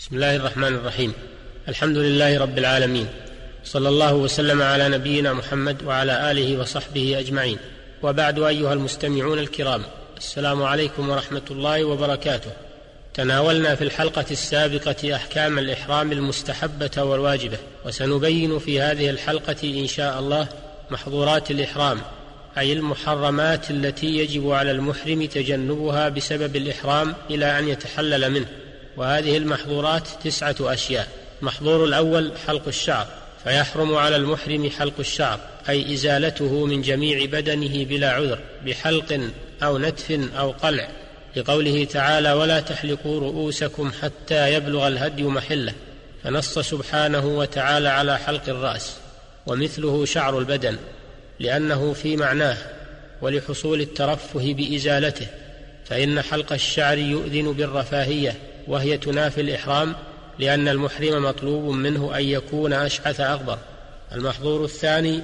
بسم الله الرحمن الرحيم. الحمد لله رب العالمين. صلى الله وسلم على نبينا محمد وعلى آله وصحبه أجمعين. وبعد أيها المستمعون الكرام السلام عليكم ورحمة الله وبركاته. تناولنا في الحلقة السابقة أحكام الإحرام المستحبة والواجبة وسنبين في هذه الحلقة إن شاء الله محظورات الإحرام أي المحرمات التي يجب على المحرم تجنبها بسبب الإحرام إلى أن يتحلل منه. وهذه المحظورات تسعة أشياء. المحظور الأول حلق الشعر فيحرم على المحرم حلق الشعر أي إزالته من جميع بدنه بلا عذر بحلق أو نتف أو قلع. لقوله تعالى ولا تحلقوا رؤوسكم حتى يبلغ الهدي محلة فنص سبحانه وتعالى على حلق الرأس ومثله شعر البدن لأنه في معناه ولحصول الترفه بإزالته. فإن حلق الشعر يؤذن بالرفاهية وهي تنافي الإحرام لأن المحرم مطلوب منه أن يكون أشعث أغبر. المحظور الثاني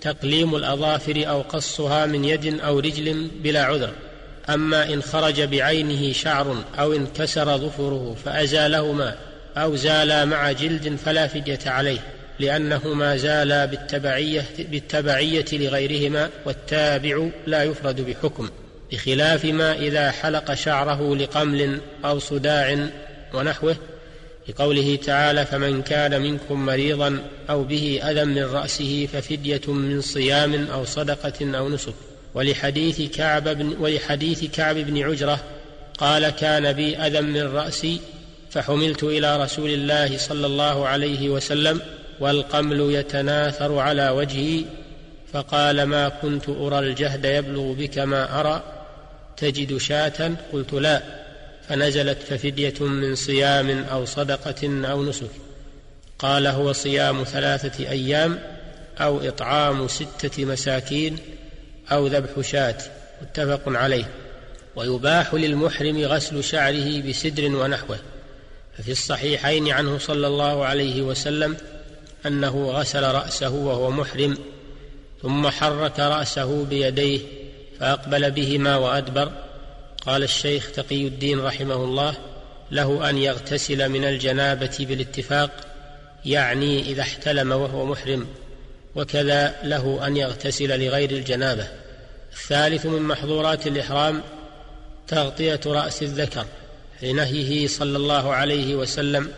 تقليم الأظافر أو قصها من يد أو رجل بلا عذر. أما إن خرج بعينه شعر أو انكسر ظفره فأزالهما أو زالا مع جلد فلا فدية عليه لأنهما زالا بالتبعية, بالتبعية لغيرهما والتابع لا يفرد بحكم. بخلاف ما إذا حلق شعره لقمل أو صداع ونحوه لقوله تعالى فمن كان منكم مريضا أو به أذى من رأسه ففدية من صيام أو صدقة أو نسك ولحديث كعب بن ولحديث كعب بن عجرة قال كان بي أذى من رأسي فحملت إلى رسول الله صلى الله عليه وسلم والقمل يتناثر على وجهي فقال ما كنت أرى الجهد يبلغ بك ما أرى تجد شاة؟ قلت لا فنزلت ففدية من صيام أو صدقة أو نسك. قال هو صيام ثلاثة أيام أو إطعام ستة مساكين أو ذبح شاة. متفق عليه. ويباح للمحرم غسل شعره بسدر ونحوه. ففي الصحيحين عنه صلى الله عليه وسلم أنه غسل رأسه وهو محرم ثم حرك رأسه بيديه فأقبل بهما وأدبر. قال الشيخ تقي الدين رحمه الله له أن يغتسل من الجنابة بالاتفاق يعني إذا احتلم وهو محرم وكذا له أن يغتسل لغير الجنابة. الثالث من محظورات الإحرام تغطية رأس الذكر لنهيه صلى الله عليه وسلم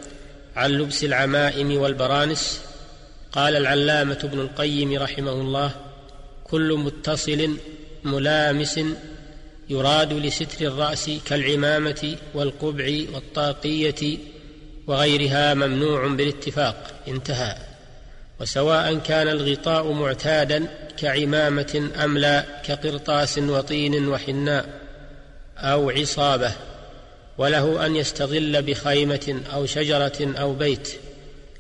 عن لبس العمائم والبرانس. قال العلامة ابن القيم رحمه الله كل متصل ملامس يراد لستر الرأس كالعمامة والقبع والطاقية وغيرها ممنوع بالاتفاق انتهى. وسواء كان الغطاء معتادا كعمامة أم لا كقرطاس وطين وحناء أو عصابة وله أن يستظل بخيمة أو شجرة أو بيت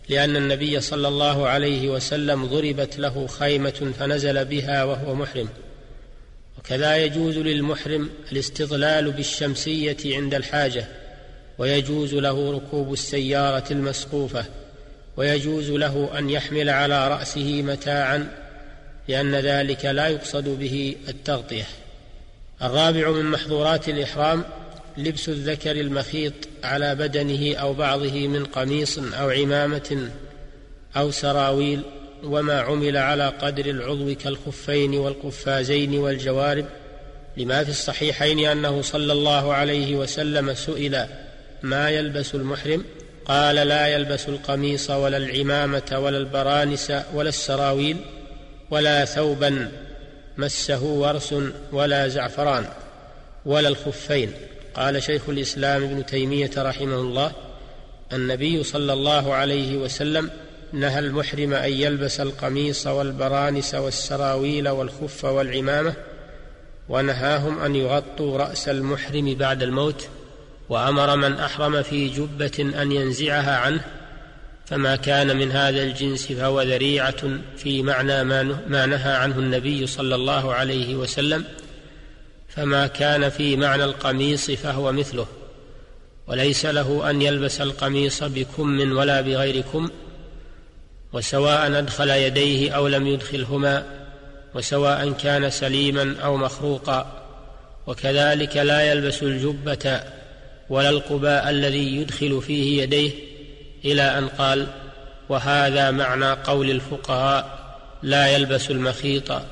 لأن النبي صلى الله عليه وسلم ضربت له خيمة فنزل بها وهو محرم. وكذا يجوز للمحرم الاستظلال بالشمسية عند الحاجة ويجوز له ركوب السيارة المسقوفة ويجوز له أن يحمل على رأسه متاعا لأن ذلك لا يقصد به التغطية. الرابع من محظورات الإحرام لبس الذكر المخيط على بدنه أو بعضه من قميص أو عمامة أو سراويل وما عمل على قدر العضو كالخفين والقفازين والجوارب لما في الصحيحين أنه صلى الله عليه وسلم سئل ما يلبس المحرم؟ قال لا يلبس القميص ولا العمامة ولا البرانس ولا السراويل ولا ثوبا مسه ورس ولا زعفران ولا الخفين. قال شيخ الإسلام ابن تيمية رحمه الله النبي صلى الله عليه وسلم نهى المحرم أن يلبس القميص والبرانس والسراويل والخف والعمامة ونهاهم أن يغطوا رأس المحرم بعد الموت وأمر من أحرم في جبة أن ينزعها عنه فما كان من هذا الجنس فهو ذريعة في معنى ما نهى عنه النبي صلى الله عليه وسلم فما كان في معنى القميص فهو مثله وليس له أن يلبس القميص بكم ولا بغير كم وسواء أدخل يديه أو لم يدخلهما وسواء كان سليما أو مخروقا. وكذلك لا يلبس الجبة ولا القباء الذي يدخل فيه يديه إلى أن قال وهذا معنى قول الفقهاء لا يلبس المخيط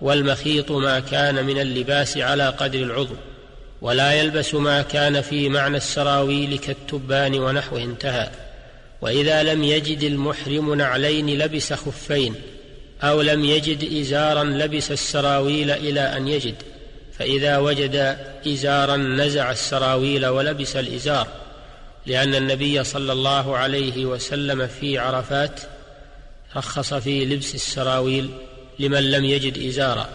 والمخيط ما كان من اللباس على قدر العضو ولا يلبس ما كان في معنى السراويل كالتبان ونحوه انتهى. وإذا لم يجد المحرم نعلين لبس خفين أو لم يجد إزارا لبس السراويل إلى أن يجد فإذا وجد إزارا نزع السراويل ولبس الإزار لأن النبي صلى الله عليه وسلم في عرفات رخص في لبس السراويل لمن لم يجد إزارا.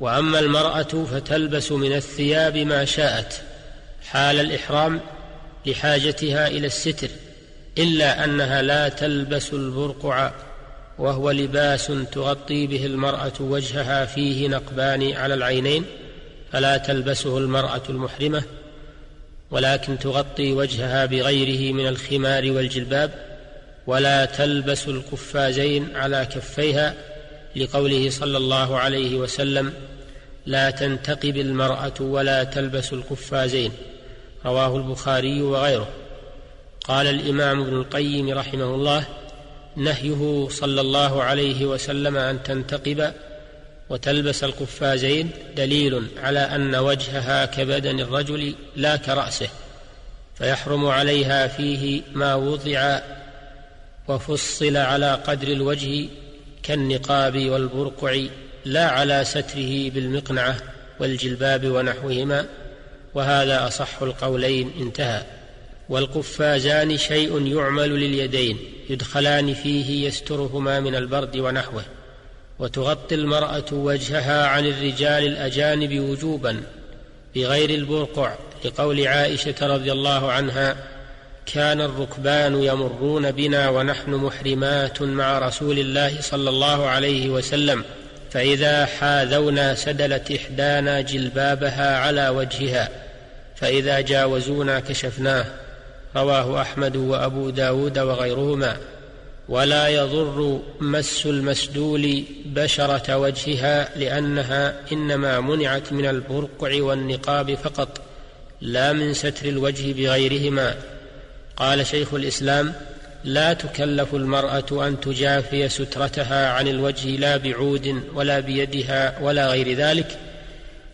وأما المرأة فتلبس من الثياب ما شاءت حال الإحرام لحاجتها إلى الستر إلا أنها لا تلبس البرقع وهو لباس تغطي به المرأة وجهها فيه نقبان على العينين فلا تلبسه المرأة المحرمة ولكن تغطي وجهها بغيره من الخمار والجلباب ولا تلبس القفازين على كفيها لقوله صلى الله عليه وسلم لا تنتقب المرأة ولا تلبس القفازين رواه البخاري وغيره. قال الإمام ابن القيم رحمه الله نهيه صلى الله عليه وسلم أن تنتقب وتلبس القفازين دليل على أن وجهها كبدن الرجل لا كرأسه فيحرم عليها فيه ما وضع وفصل على قدر الوجه كالنقاب والبرقع لا على ستره بالمقنعة والجلباب ونحوهما وهذا أصح القولين انتهى. والقفازان شيء يعمل لليدين يدخلان فيه يسترهما من البرد ونحوه. وتغطي المرأة وجهها عن الرجال الأجانب وجوبا بغير البرقع لقول عائشة رضي الله عنها كان الركبان يمرون بنا ونحن محرمات مع رسول الله صلى الله عليه وسلم فإذا حاذونا سدلت إحدانا جلبابها على وجهها فإذا جاوزونا كشفناه. رواه أحمد وأبو داود وغيرهما. ولا يضر مس المسدول بشرة وجهها لأنها إنما منعت من البرقع والنقاب فقط لا من ستر الوجه بغيرهما. قال شيخ الإسلام لا تكلف المرأة أن تجافي سترتها عن الوجه لا بعود ولا بيدها ولا غير ذلك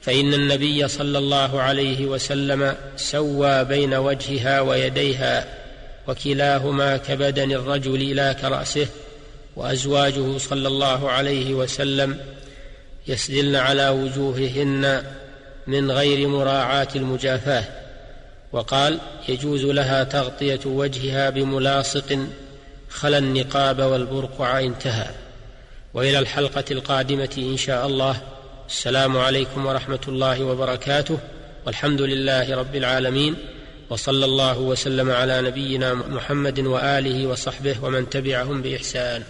فإن النبي صلى الله عليه وسلم سوى بين وجهها ويديها وكلاهما كبدن الرجل لا كرأسه وأزواجه صلى الله عليه وسلم يسدلن على وجوههن من غير مراعاة المجافاة وقال يجوز لها تغطية وجهها بملاصق خلا النقاب والبرقع انتهى وإلى الحلقة القادمة إن شاء الله. السلام عليكم ورحمة الله وبركاته والحمد لله رب العالمين وصلى الله وسلم على نبينا محمد وآله وصحبه ومن تبعهم بإحسان.